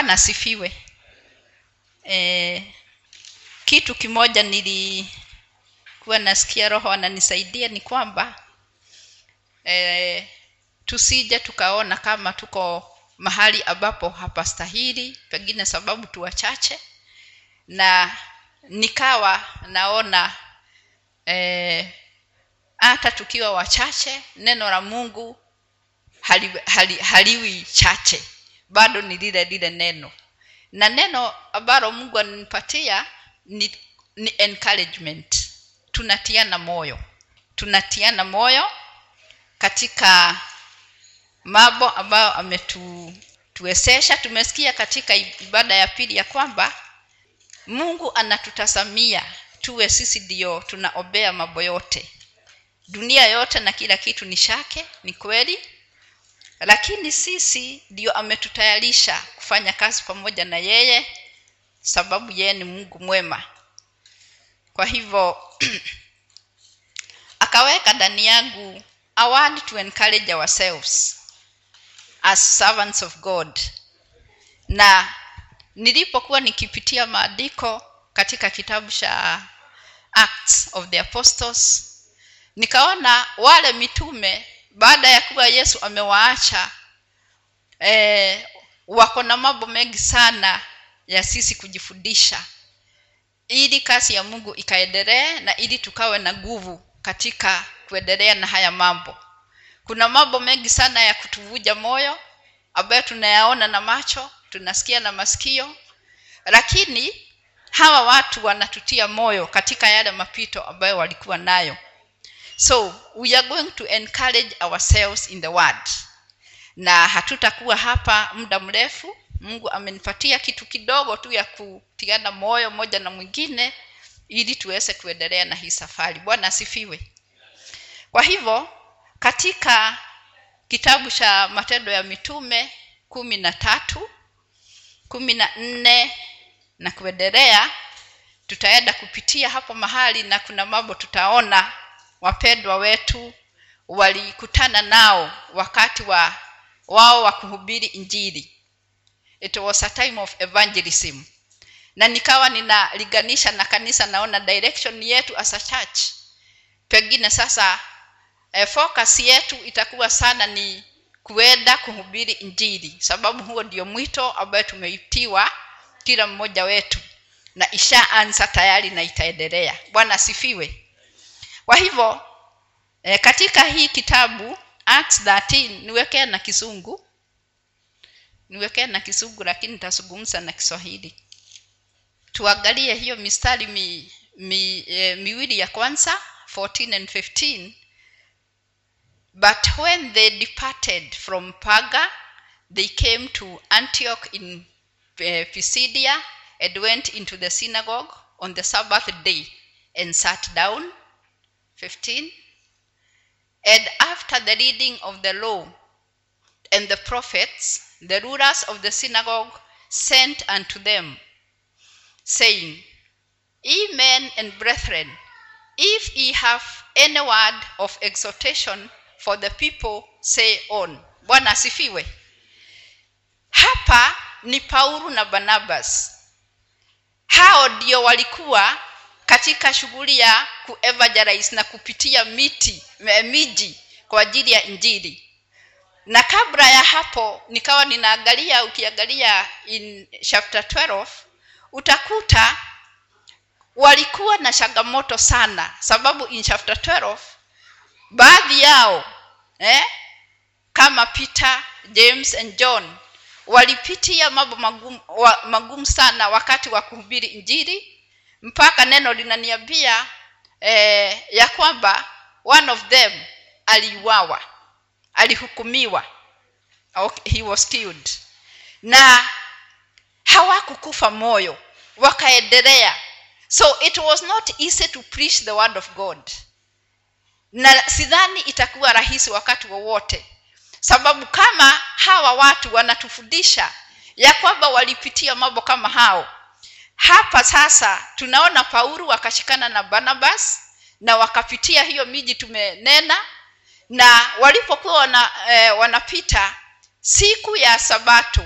bwana asifiwe. E, kitu kimoja nilikuwa nasikia roho ananisaidia ni kwamba e, tusije tukaona kama tuko mahali ambapo hapastahili pengine sababu tu wachache. Na nikawa naona e, hata tukiwa wachache neno la mungu hali, hali, haliwi chache bado ni lile lile neno. Na neno ambalo mungu ananipatia ni, ni encouragement. Tunatiana moyo. Tunatiana moyo katika mambo ambayo ametuwezesha. Tumesikia katika ibada ya pili ya kwamba mungu anatutasamia tuwe sisi ndio tunaombea mambo yote. Dunia yote na kila kitu ni shake ni kweli lakini sisi ndio ametutayarisha kufanya kazi pamoja na yeye sababu yeye ni mungu mwema. Kwa hivyo akaweka ndani yangu want to encourage ourselves as servants of god. Na nilipokuwa nikipitia maandiko katika kitabu cha acts of the apostles nikaona wale mitume baada ya kuwa yesu amewaacha e, wako na mambo mengi sana ya sisi kujifundisha. Ili kazi ya mungu ikaendelee na ili tukawe na nguvu katika kuendelea na haya mambo. Kuna mambo mengi sana ya kutuvuja moyo ambayo tunayaona na macho tunasikia na masikio. Lakini hawa watu wanatutia moyo katika yale mapito ambayo walikuwa nayo so we are going to encourage ourselves in the word. Na hatutakuwa hapa muda mrefu. Mungu amenipatia kitu kidogo tu ya kutiana moyo moja na mwingine ili tuweze kuendelea na hii safari. Bwana asifiwe. Kwa hivyo katika kitabu cha matendo ya mitume kumi na tatu kumi na nne na kuendelea tutaenda kupitia hapo mahali na kuna mambo tutaona wapendwa wetu walikutana nao wakati wa wao wa kuhubiri injili. It was a time of evangelism. Na nikawa ninaliganisha na kanisa naona direction yetu as a church. Pengine sasa eh, focus yetu itakuwa sana ni kuenda kuhubiri injili. Sababu huo ndio mwito ambayo tumeitiwa kila mmoja wetu. Na ishaanza tayari na itaendelea. Bwana asifiwe kwa hivyo e, katika hii kitabu acts 13 niwekee na kizungu niwekee na kizungu lakini nitazungumza na kiswahili. Tuangalie hiyo mistari mi, mi, eh, miwili ya kwanza 14 and 15 but when they departed from paga they came to antioch in eh, pisidia and went into the synagogue on the sabbath day and sat down 15 and after the reading of the law and the prophets the rulers of the synagogue sent unto them saying ye men and brethren if ye have any word of exhortation for the people say on. Bwana asifiwe. Hapa ni paulo na barnabas. Hao ndio walikuwa katika shughuli ya kuevangelize na kupitia miti miji kwa ajili ya injili. Na kabla ya hapo nikawa ninaangalia ukiangalia in chapter 12 utakuta walikuwa na changamoto sana sababu in chapter 12 baadhi yao eh, kama peter james and john walipitia mambo magumu, magumu sana wakati wa kuhubiri injili mpaka neno linaniambia eh, ya kwamba one of them aliuawa alihukumiwa. Okay, he was killed. Na hawakukufa moyo wakaendelea. So it was not easy to preach the word of god. Na sidhani itakuwa rahisi wakati wowote. Sababu kama hawa watu wanatufundisha ya kwamba walipitia mambo kama hao hapa sasa tunaona paulo wakashikana na barnabas na wakapitia hiyo miji tumenena na walipokuwa wana, eh, wanapita siku ya sabato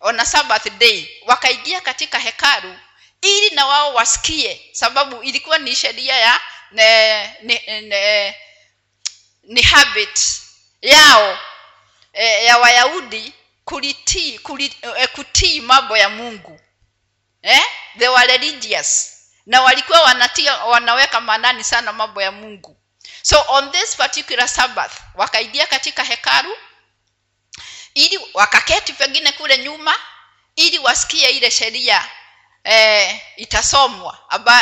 on sabbath day wakaingia katika hekalu ili na wao wasikie sababu ilikuwa ni sheria ya ne, ne, ne, ni habit yao e, ya wayahudi kulitii kuli, e, kutii mambo ya mungu eh? they were religious na walikuwa wanatia wanaweka maanani sana mambo ya mungu. So on this particular sabbath wakaingia katika hekalu ili wakaketi pengine kule nyuma ili wasikie ile sheria eh, itasomwa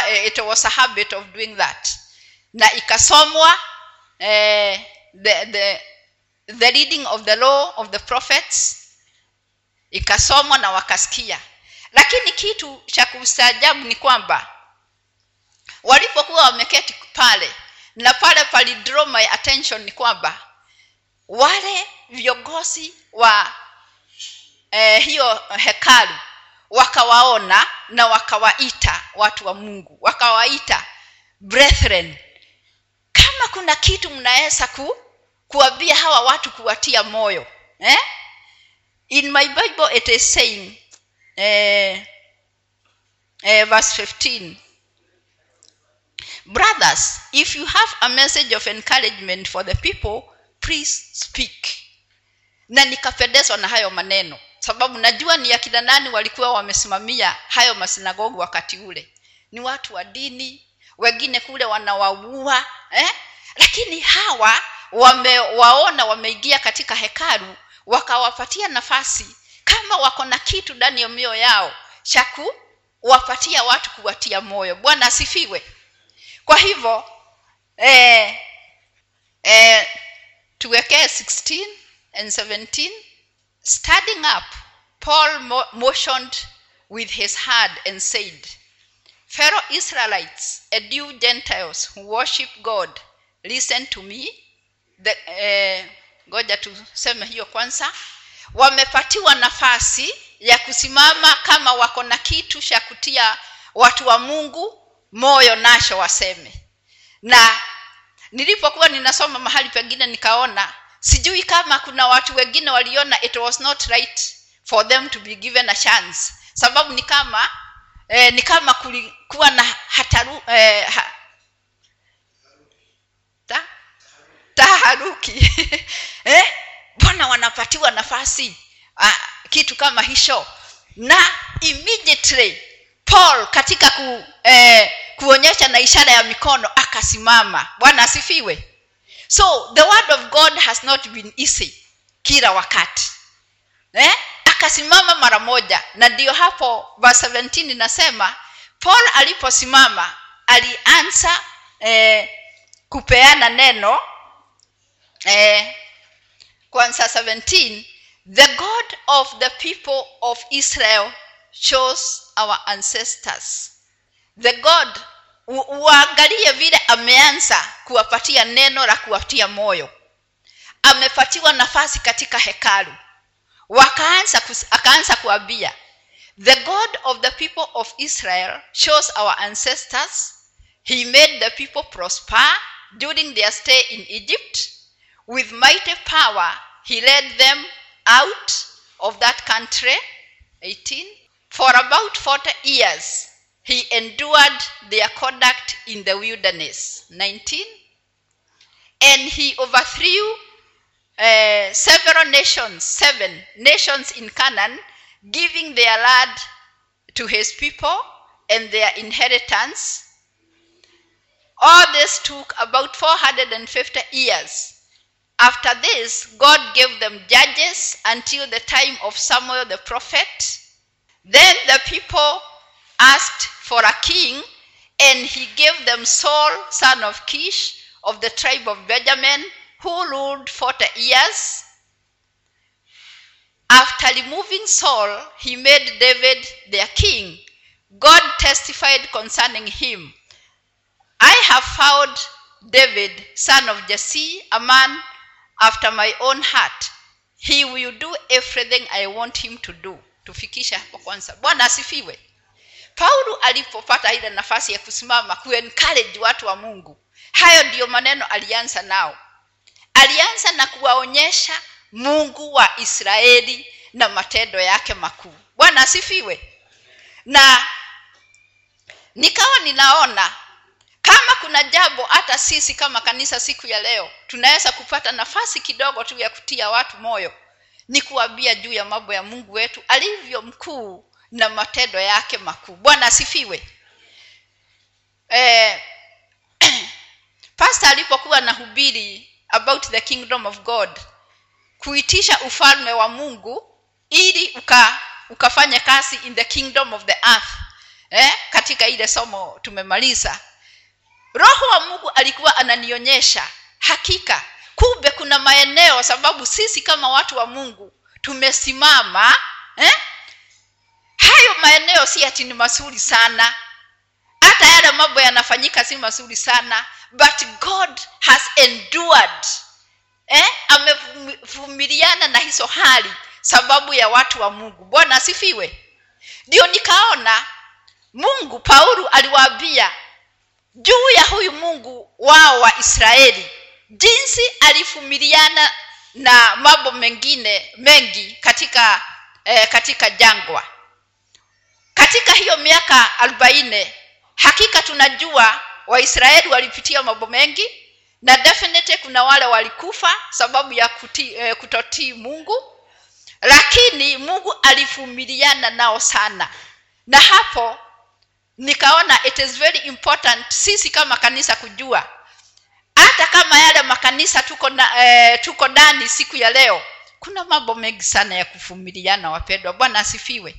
eh, it was a habit of doing that. Na ikasomwa eh, the, the, the reading of the law of the prophets ikasomwa na wakasikia lakini kitu cha kustaajabu ni kwamba walipokuwa wameketi pale na pale palidraw my attention ni kwamba wale viongozi wa eh, hiyo hekalu wakawaona na wakawaita watu wa mungu wakawaita brethren kama kuna kitu mnaweza ku, kuambia hawa watu kuwatia moyo eh? in my bible it is saying eh, eh, verse 15 brothers if you have a message of encouragement for the people please speak. Na nikapendezwa na hayo maneno sababu najua ni akina nani walikuwa wamesimamia hayo masinagogi wakati ule. Ni watu wa dini wengine kule wanawaua eh? lakini hawa wamewaona wameingia katika hekalu wakawapatia nafasi kama wako na kitu ndani ya mioyo yao cha kuwapatia watu kuwatia moyo. Bwana asifiwe. Kwa hivyo eh, eh, tuwekee 16 and 17 standing up paul motioned with his hand and said fellow israelites and you gentiles who worship god listen to me. The, eh, ngoja tuseme hiyo kwanza wamepatiwa nafasi ya kusimama kama wako na kitu cha kutia watu wa mungu moyo nacho waseme. Na nilipokuwa ninasoma mahali pengine nikaona sijui kama kuna watu wengine waliona it was not right for them to be given a chance. Sababu ni kama eh, ni kama kulikuwa na hataru eh, ha, ta, taharuki. Eh? Mbona wanapatiwa nafasi ah, kitu kama hicho? Na immediately paul katika ku, eh, kuonyesha na ishara ya mikono akasimama. Bwana asifiwe. So the word of god has not been easy kila wakati. Eh? akasimama mara moja. Na ndio hapo verse 17 inasema paul aliposimama alianza eh, kupeana neno eh, kwanza 17 the god of the people of israel chose our ancestors. The god uangalie vile ameanza kuwapatia neno la kuwatia moyo. Amepatiwa nafasi katika hekalu. Wakaanza akaanza kuambia the god of the people of israel chose our ancestors. He made the people prosper during their stay in egypt with mighty power he led them out of that country 18 for about 40 years. He endured their conduct in the wilderness 19 and he overthrew uh, several nations seven nations in canaan giving their land to his people and their inheritance. All this took about 450 years after this god gave them judges until the time of samuel the prophet. Then the people asked for a king and he gave them saul son of kish of the tribe of benjamin who ruled 40 years. After removing saul he made david their king. God testified concerning him. I have found david son of jesse a man after my own heart. He will do everything i want him to do tufikisha hapo kwanza. Bwana asifiwe. Paulo alipopata ile nafasi ya kusimama kuencourage watu wa mungu. Hayo ndiyo maneno alianza nao. Alianza na kuwaonyesha mungu wa israeli na matendo yake makuu. Bwana asifiwe. Na nikawa ninaona kama kuna jambo hata sisi kama kanisa siku ya leo tunaweza kupata nafasi kidogo tu ya kutia watu moyo ni kuambia juu ya mambo ya mungu wetu alivyo mkuu na matendo yake makuu. Bwana asifiwe. Eh, pasta alipokuwa anahubiri about the kingdom of god kuitisha ufalme wa mungu ili uka ukafanya kazi in the kingdom of the earth eh, katika ile somo tumemaliza roho wa mungu alikuwa ananionyesha. Hakika kumbe kuna maeneo sababu sisi kama watu wa mungu tumesimama eh? hayo maeneo si ati ni mazuri sana. Hata yale mambo yanafanyika si mazuri sana. But god has endured eh? amevumiliana na hizo hali sababu ya watu wa mungu. Bwana asifiwe. Ndio nikaona mungu paulo aliwaambia juu ya huyu mungu wao wa israeli. Jinsi alivumiliana na mambo mengine mengi katika eh, katika jangwa. Katika hiyo miaka arobaini hakika tunajua waisraeli walipitia mambo mengi na definitely kuna wale walikufa sababu ya kuti, eh, kutotii mungu. Lakini mungu alivumiliana nao sana. Na hapo nikaona it is very important sisi kama kanisa kujua. Hata kama yale makanisa tuko na, eh, tuko ndani siku ya leo kuna mambo mengi sana ya kuvumiliana wapendwa. Bwana asifiwe.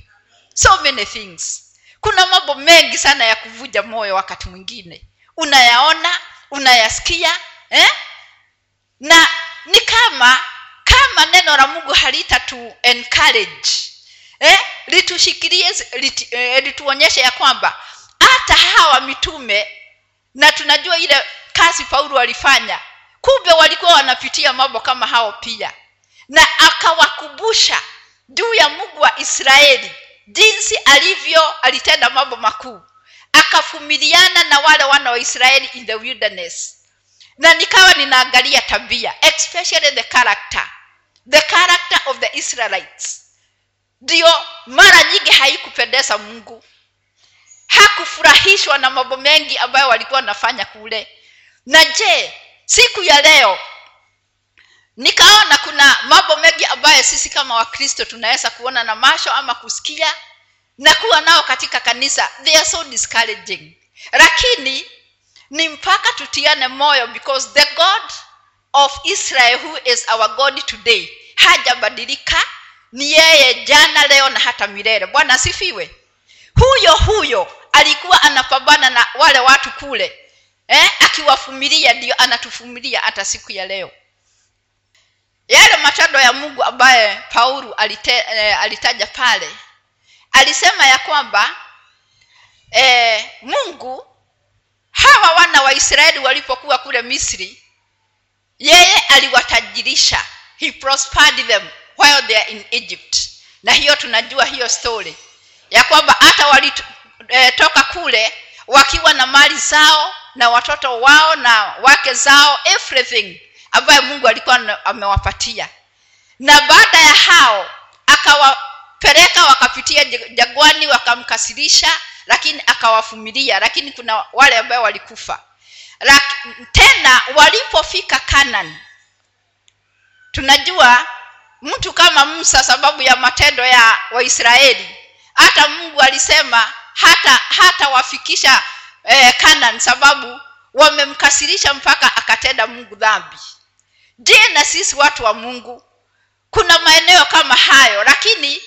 So many things. Kuna mambo mengi sana ya kuvuja moyo wakati mwingine. Unayaona unayasikia eh? na ni kama kama neno la mungu halita tu encourage eh? Litushikilie lit, eh, lituonyeshe ya kwamba hata hawa mitume na tunajua ile kazi paulo alifanya kumbe walikuwa wanapitia mambo kama hao pia. Na akawakumbusha juu ya mungu wa israeli jinsi alivyo alitenda mambo makuu. Akafumiliana na wale wana wa israeli in the wilderness. Na nikawa ninaangalia tabia especially the character the character of the israelites ndio mara nyingi haikupendeza mungu. Hakufurahishwa na mambo mengi ambayo walikuwa wanafanya kule. Na je siku ya leo nikaona kuna mambo mengi ambayo sisi kama wakristo tunaweza kuona na macho ama kusikia na kuwa nao katika kanisa. They are so discouraging. Lakini ni mpaka tutiane moyo because the god of israel who is our god today hajabadilika ni yeye jana leo na hata milele. Bwana asifiwe. Huyo huyo alikuwa anapambana na wale watu kule eh, akiwafumilia ndio anatufumilia hata siku ya leo. Yale matendo ya mungu ambaye paulu alite, eh, alitaja pale alisema ya kwamba eh, mungu hawa wana wa israeli walipokuwa kule misri yeye aliwatajirisha. He prospered them while they are in egypt. Na hiyo tunajua hiyo story. Ya kwamba hata walitoka e, kule wakiwa na mali zao na watoto wao na wake zao everything ambayo mungu alikuwa amewapatia. Na baada ya hao akawapeleka wakapitia jagwani wakamkasirisha lakini akawafumilia lakini kuna wale ambao walikufa. Lak, tena walipofika kanan tunajua mtu kama musa sababu ya matendo ya waisraeli. Hata mungu alisema hata hata wafikisha eh, kanan sababu wamemkasirisha mpaka akatenda mungu dhambi. Je na sisi watu wa mungu kuna maeneo kama hayo lakini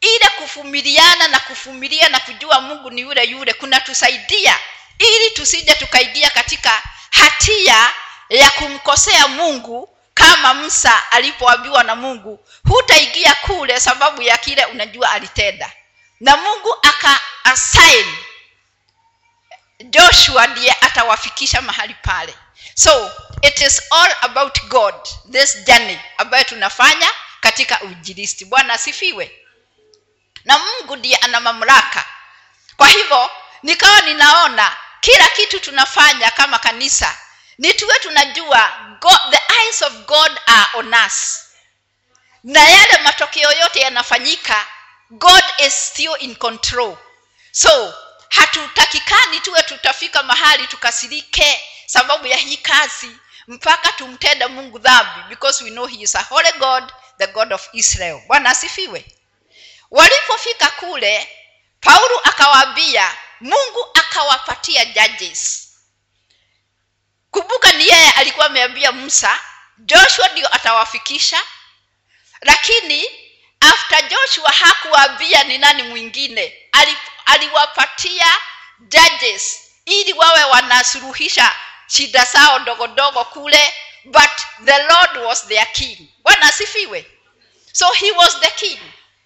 ile kuvumiliana na kuvumilia na kujua mungu ni yule yule kunatusaidia ili tusije tukaingia katika hatia ya kumkosea mungu kama msa alipoambiwa na mungu hutaingia kule sababu ya kile unajua alitenda. Na mungu aka assign joshua ndiye atawafikisha mahali pale. So it is all about god this journey ambayo tunafanya katika ujiristi bwana asifiwe. Na mungu ndiye ana mamlaka. Kwa hivyo nikawa ninaona kila kitu tunafanya kama kanisa ni tuwe tunajua god, the eyes of god are on us. Na yale matokeo yote yanafanyika god is still in control. So hatutakikani tuwe tutafika mahali tukasirike sababu ya hii kazi mpaka tumtende mungu dhambi because we know he is a holy god the god of israel. Bwana asifiwe. Walipofika kule paulo akawaambia mungu akawapatia judges kumbuka ni yeye alikuwa ameambia musa joshua ndio atawafikisha. Lakini after joshua hakuwaambia ni nani mwingine Ali, aliwapatia judges ili wawe wanasuluhisha shida zao ndogo ndogo kule but the lord was their king. Bwana asifiwe. So he was the king.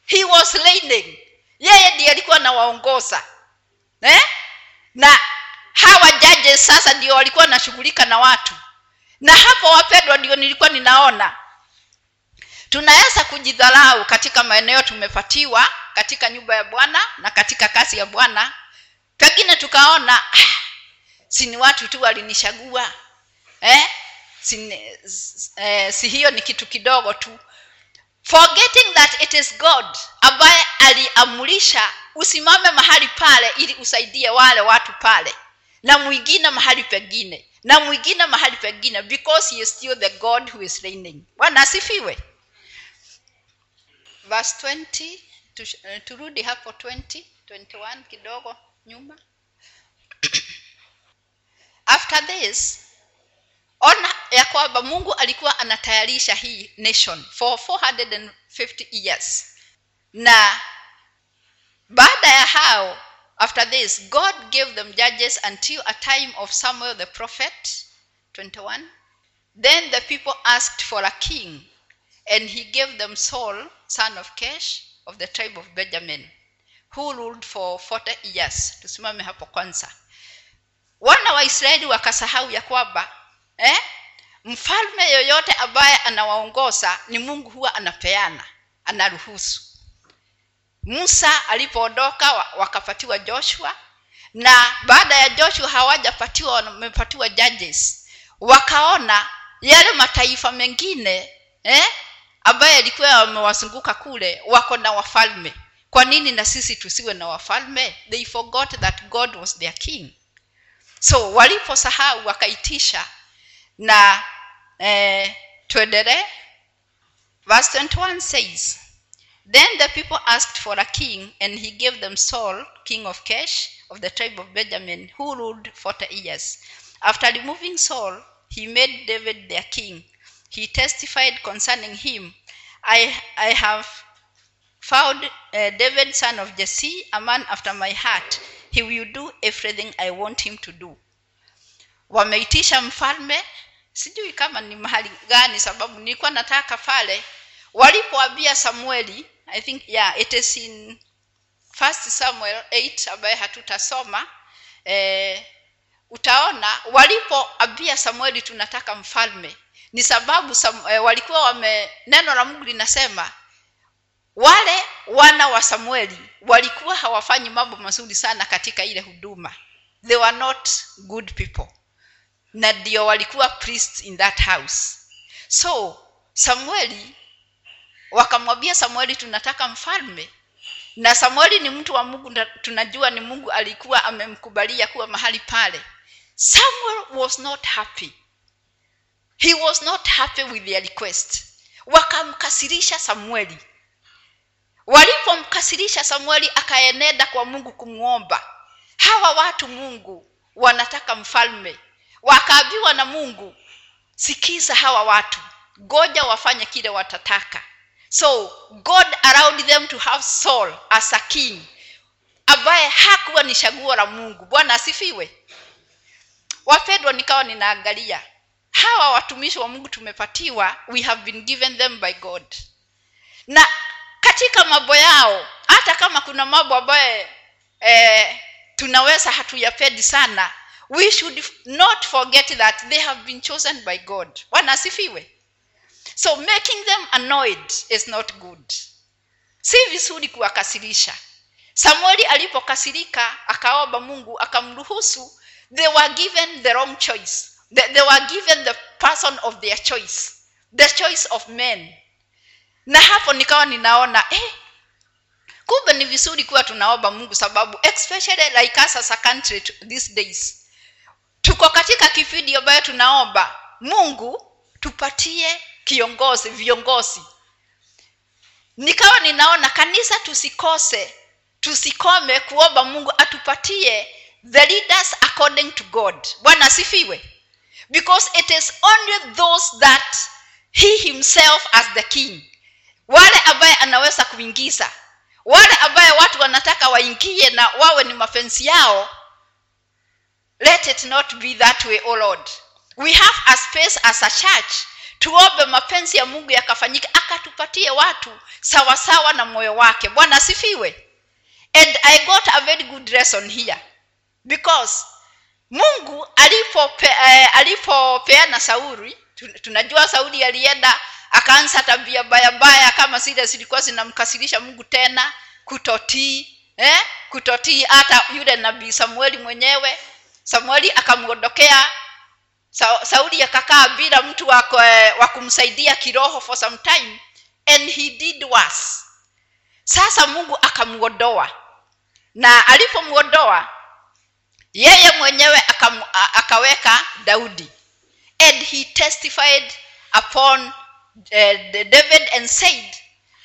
He was reigning. Yeye ndiye alikuwa anawaongoza. Eh? na hawa judges sasa ndio walikuwa wanashughulika na watu. Na hapo wapendwa ndio nilikuwa ninaona. Tunaweza kujidharau katika maeneo tumepatiwa katika nyumba ya bwana na katika kazi ya bwana. Pengine tukaona ah, si ni watu tu walinishagua eh? si, eh, si hiyo ni kitu kidogo tu. Forgetting that it is god ambaye aliamurisha usimame mahali pale ili usaidie wale watu pale na mwingine mahali pengine. Na mwingine mahali pengine because he is still the god who is reigning. Bwana asifiwe. Verse 20 turudi hapo 20 21 kidogo nyuma. After this ona ya kwamba mungu alikuwa anatayarisha hii nation for 450 years. Na baada ya hao after this god gave them judges until a time of samuel the prophet 21 then the people asked for a king and he gave them saul son of kesh of the tribe of benjamin who ruled for 40 years. Tusimame hapo kwanza. Wana wa israeli wakasahau ya kwamba eh, mfalme yoyote ambaye anawaongoza ni mungu huwa anapeana anaruhusu musa alipoondoka wakapatiwa joshua. Na baada ya joshua hawajapatiwa wamepatiwa judges. Wakaona yale mataifa mengine eh, ambaye yalikuwa wamewazunguka kule wako na wafalme. Kwa nini na sisi tusiwe na wafalme? They forgot that god was their king. So waliposahau wakaitisha. Na eh, tuendelee. Verse 21 says then the people asked for a king and he gave them saul king of kesh of the tribe of benjamin who ruled 40 years. After removing saul he made david their king. He testified concerning him i, I have found uh, david son of jesse a man after my heart. He will do everything i want him to do. Wameitisha mfalme. Sijui kama ni mahali gani sababu nilikuwa nataka pale. Walipoambia samueli i think yeah it is in first samuel 8 ambaye hatutasoma. Eh, utaona walipoambia samueli tunataka mfalme. Ni sababu sam, eh, walikuwa wame neno la mungu linasema wale wana wa samueli walikuwa hawafanyi mambo mazuri sana katika ile huduma. They were not good people. Na ndio walikuwa priest in that house. So samueli wakamwambia samueli tunataka mfalme. Na samueli ni mtu wa mungu tunajua ni mungu alikuwa amemkubalia kuwa mahali pale. Samuel was not happy. He was not happy with their request. Wakamkasirisha samueli. Walipomkasirisha samueli akaenenda kwa mungu kumwomba. Hawa watu mungu wanataka mfalme. Wakaambiwa na mungu sikiza hawa watu. Goja wafanye kile watataka so god allowed them to have saul as a king ambaye hakuwa ni chaguo la mungu. Bwana asifiwe. Wapendwa nikawa ninaangalia hawa watumishi wa mungu tumepatiwa we have been given them by god. Na katika mambo yao hata kama kuna mambo ambayo eh, tunaweza hatuyapendi sana we should not forget that they have been chosen by god. Bwana asifiwe so making them annoyed is not good. Si vizuri kuwakasirisha. Samueli alipokasirika akaomba mungu akamruhusu they were given the wrong choice. They, they were given the person of their choice the choice of men. Na hapo nikawa ninaona eh, kumbe ni vizuri kuwa tunaomba mungu sababu especially like us as a country these days. Tuko katika kipindi ambayo tunaomba mungu tupatie kiongozi viongozi. Nikawa ninaona kanisa tusikose tusikome kuomba mungu atupatie the leaders according to god. Bwana asifiwe. Because it is only those that he himself as the king. Wale ambaye anaweza kuingiza. Wale ambaye watu wanataka waingie na wawe ni mafensi yao. Let it not be that way o lord. We have a space as a church tuombe mapenzi ya mungu yakafanyika akatupatie watu sawasawa sawa na moyo wake. Bwana asifiwe. And i got a very good lesson here. Because mungu alipopeana eh, alipo sauri tunajua sauli alienda akaanza tabia mbayambaya baya kama zile zilikuwa zinamkasirisha mungu tena kutotii eh? kutotii hata yule nabii samueli mwenyewe. Samueli akamwondokea sauli akakaa bila mtu wa kumsaidia kiroho for some time and he did worse. Sasa mungu akamwondoa. Na alipomwondoa yeye mwenyewe akam, akaweka daudi. And he testified upon uh, david and said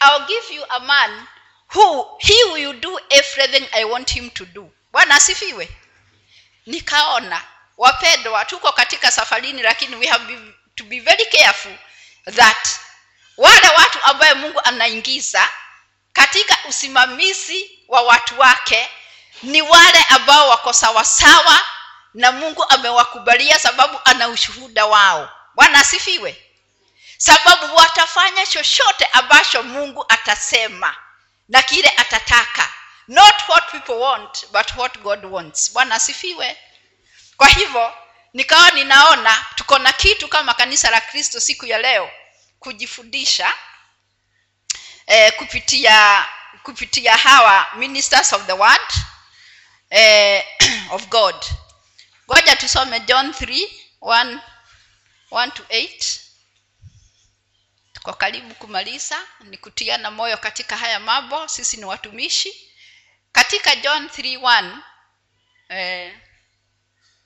ill give you a man who he will do everything i want him to do. Bwana asifiwe. Nikaona wapendwa tuko katika safarini lakini we have to be very careful that wale watu ambaye mungu anaingiza katika usimamizi wa watu wake ni wale ambao wako sawasawa na mungu amewakubalia sababu ana ushuhuda wao. Bwana asifiwe. Sababu watafanya chochote ambacho mungu atasema na kile atataka. Not what people want but what god wants. Bwana asifiwe kwa hivyo nikawa ninaona tuko na kitu kama kanisa la kristo siku ya leo kujifundisha eh, kupitia kupitia hawa ministers of the word eh, of god. Ngoja tusome john 3 1, 1 to 8 tuko karibu kumaliza ni kutiana moyo katika haya mambo sisi ni watumishi. Katika john 3 1 eh,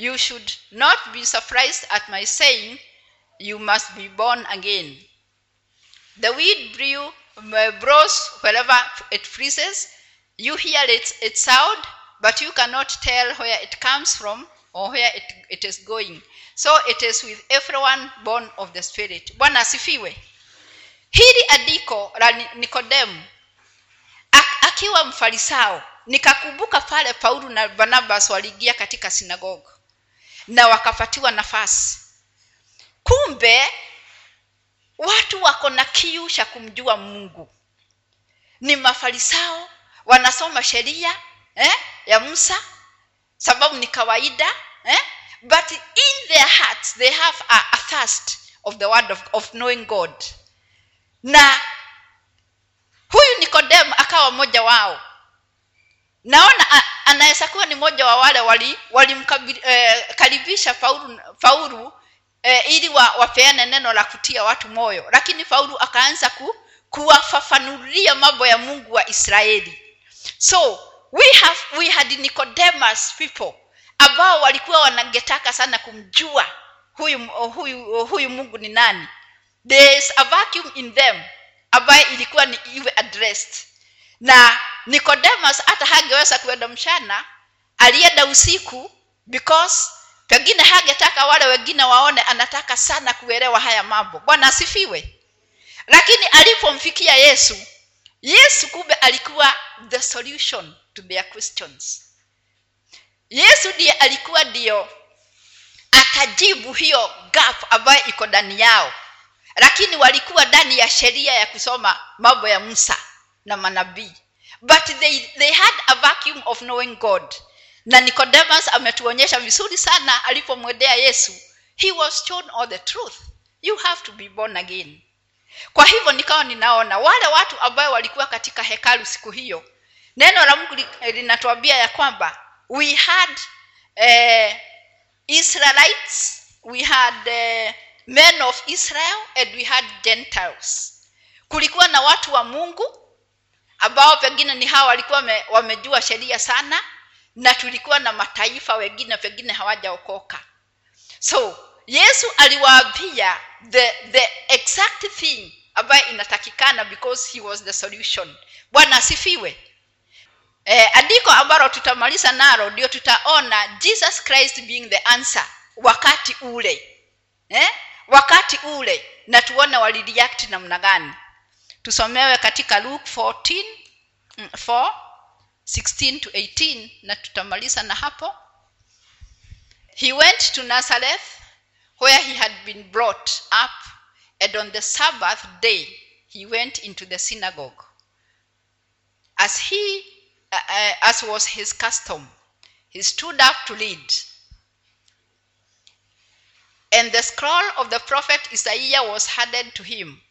You should not be surprised at my saying, You must be born again. The weed brew, blows wherever it freezes. You hear its, its sound, but you cannot tell where it comes from or where it, it is going. So it is with everyone born of the Spirit. Bwana asifiwe. Hili andiko la Nikodemu akiwa mfarisao, nikakumbuka pale Paulo na Barnabas waliingia katika sinagogo na wakapatiwa nafasi. Kumbe watu wako na kiu cha kumjua mungu. Ni mafarisao wanasoma sheria eh, ya musa sababu ni kawaida eh? but in their hearts they have a, a thirst of the word of, of knowing god. Na huyu nikodemu akawa mmoja wao naona anaweza kuwa ni mmoja wa wale walimkaribisha wali, eh, faulu, faulu eh, ili wa, wapeane neno la kutia watu moyo. Lakini fauru akaanza ku, kuwafafanulia mambo ya mungu wa israeli. So we have we had nicodemus people ambao walikuwa wanagetaka sana kumjua huyu huyu huyu mungu ni nani. There is a vacuum in them ambaye ilikuwa ni iwe addressed. Na nicodemus hata hangeweza kuenda mchana alienda usiku because pengine hangetaka wale wengine waone anataka sana kuelewa haya mambo. Bwana asifiwe. Lakini alipomfikia yesu yesu kumbe alikuwa the solution to their questions. Yesu ndiye alikuwa ndio akajibu hiyo gap ambayo iko ndani yao. Lakini walikuwa ndani ya sheria ya kusoma mambo ya musa na manabii but they, they had a vacuum of knowing god. Na nicodemus ametuonyesha vizuri sana alipomwendea yesu. He was shown all the truth. You have to be born again. Kwa hivyo nikawa ninaona wale watu ambayo walikuwa katika hekalu siku hiyo neno la mungu linatuambia ya kwamba we had uh, israelites we had uh, men of israel and we had gentiles. Kulikuwa na watu wa mungu ambao pengine ni hawa walikuwa wame, wamejua sheria sana na tulikuwa na mataifa wengine pengine hawajaokoka. So yesu aliwaambia the, the exact thing ambayo inatakikana because he was the solution. Bwana asifiwe. Eh, andiko ambalo tutamaliza nalo ndio tutaona jesus christ being the answer wakati ule. Eh? wakati ule na tuone walireact namna gani tusomewe katika luke 14 4 16 to 18 na tutamaliza na hapo. He went to nazareth where he had been brought up and on the sabbath day he went into the synagogue. As he uh, uh, as was his custom he stood up to read. And the scroll of the prophet isaiah was handed to him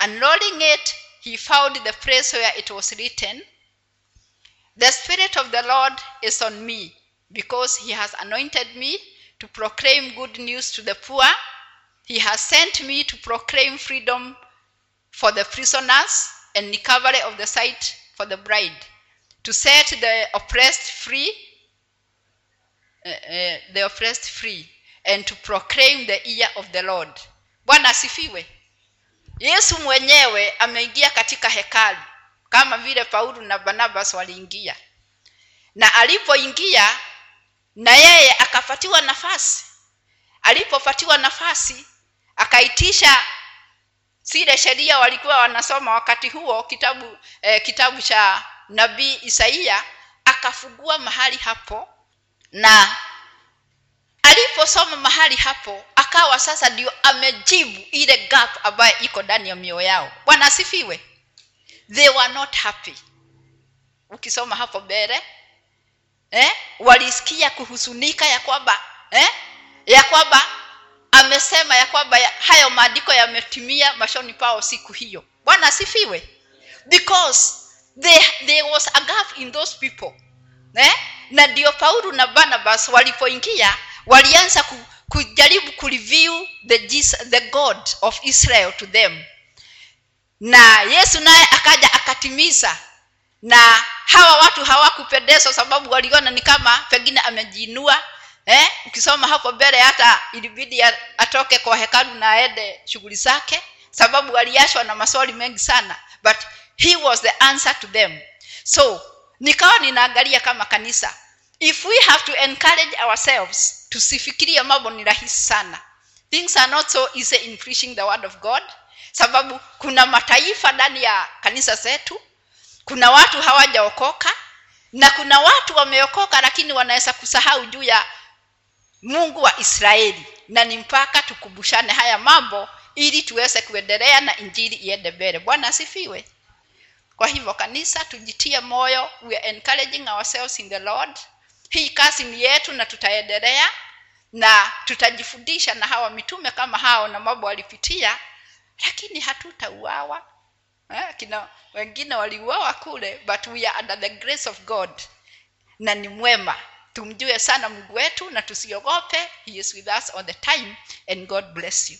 unrolling it he found the place where it was written the spirit of the lord is on me because he has anointed me to proclaim good news to the poor. He has sent me to proclaim freedom for the prisoners and recovery of the sight for the bride to set the oppressed free uh, uh, the oppressed free and to proclaim the year of the lord. Bwana asifiwe yesu mwenyewe ameingia katika hekalu kama vile paulo na barnabas waliingia. Na alipoingia na yeye akapatiwa nafasi. Alipopatiwa nafasi akaitisha zile sheria walikuwa wanasoma wakati huo kitabu eh, kitabu cha nabii isaia akafungua mahali hapo na aliposoma mahali hapo akawa sasa ndio amejibu ile gap ambayo iko ndani ya mioyo yao bwana asifiwe they were not happy ukisoma hapo mbele eh? walisikia kuhusunika ya kwamba eh? ya kwamba amesema ya kwamba hayo maandiko yametimia mashoni pao siku hiyo bwana asifiwe because there, there was a gap in those people eh? na ndio paulo na barnabas walipoingia walianza ku, kujaribu kureview the, the god of israel to them. Na yesu naye akaja akatimiza. Na hawa watu hawakupendezwa sababu waliona ni kama pengine amejiinua eh? ukisoma hapo mbele hata ilibidi atoke kwa hekalu na aende shughuli zake sababu aliashwa na maswali mengi sana but he was the answer to them. So nikawa ninaangalia kama kanisa if we have to encourage ourselves tusifikirie mambo ni rahisi sana. Things are not so easy in preaching the word of god. Sababu kuna mataifa ndani ya kanisa zetu kuna watu hawajaokoka na kuna watu wameokoka lakini wanaweza kusahau juu ya mungu wa israeli. Na ni mpaka tukumbushane haya mambo ili tuweze kuendelea na injili iende mbele. Bwana asifiwe. Kwa hivyo kanisa tujitie moyo we are encouraging ourselves in the lord hii kazi ni yetu na tutaendelea na tutajifundisha na hawa mitume kama hao na mambo walipitia lakini hatutauawa eh, kina wengine waliuawa kule but we are under the grace of god na ni mwema. Tumjue sana mungu wetu na tusiogope. He is with us all the time and god bless you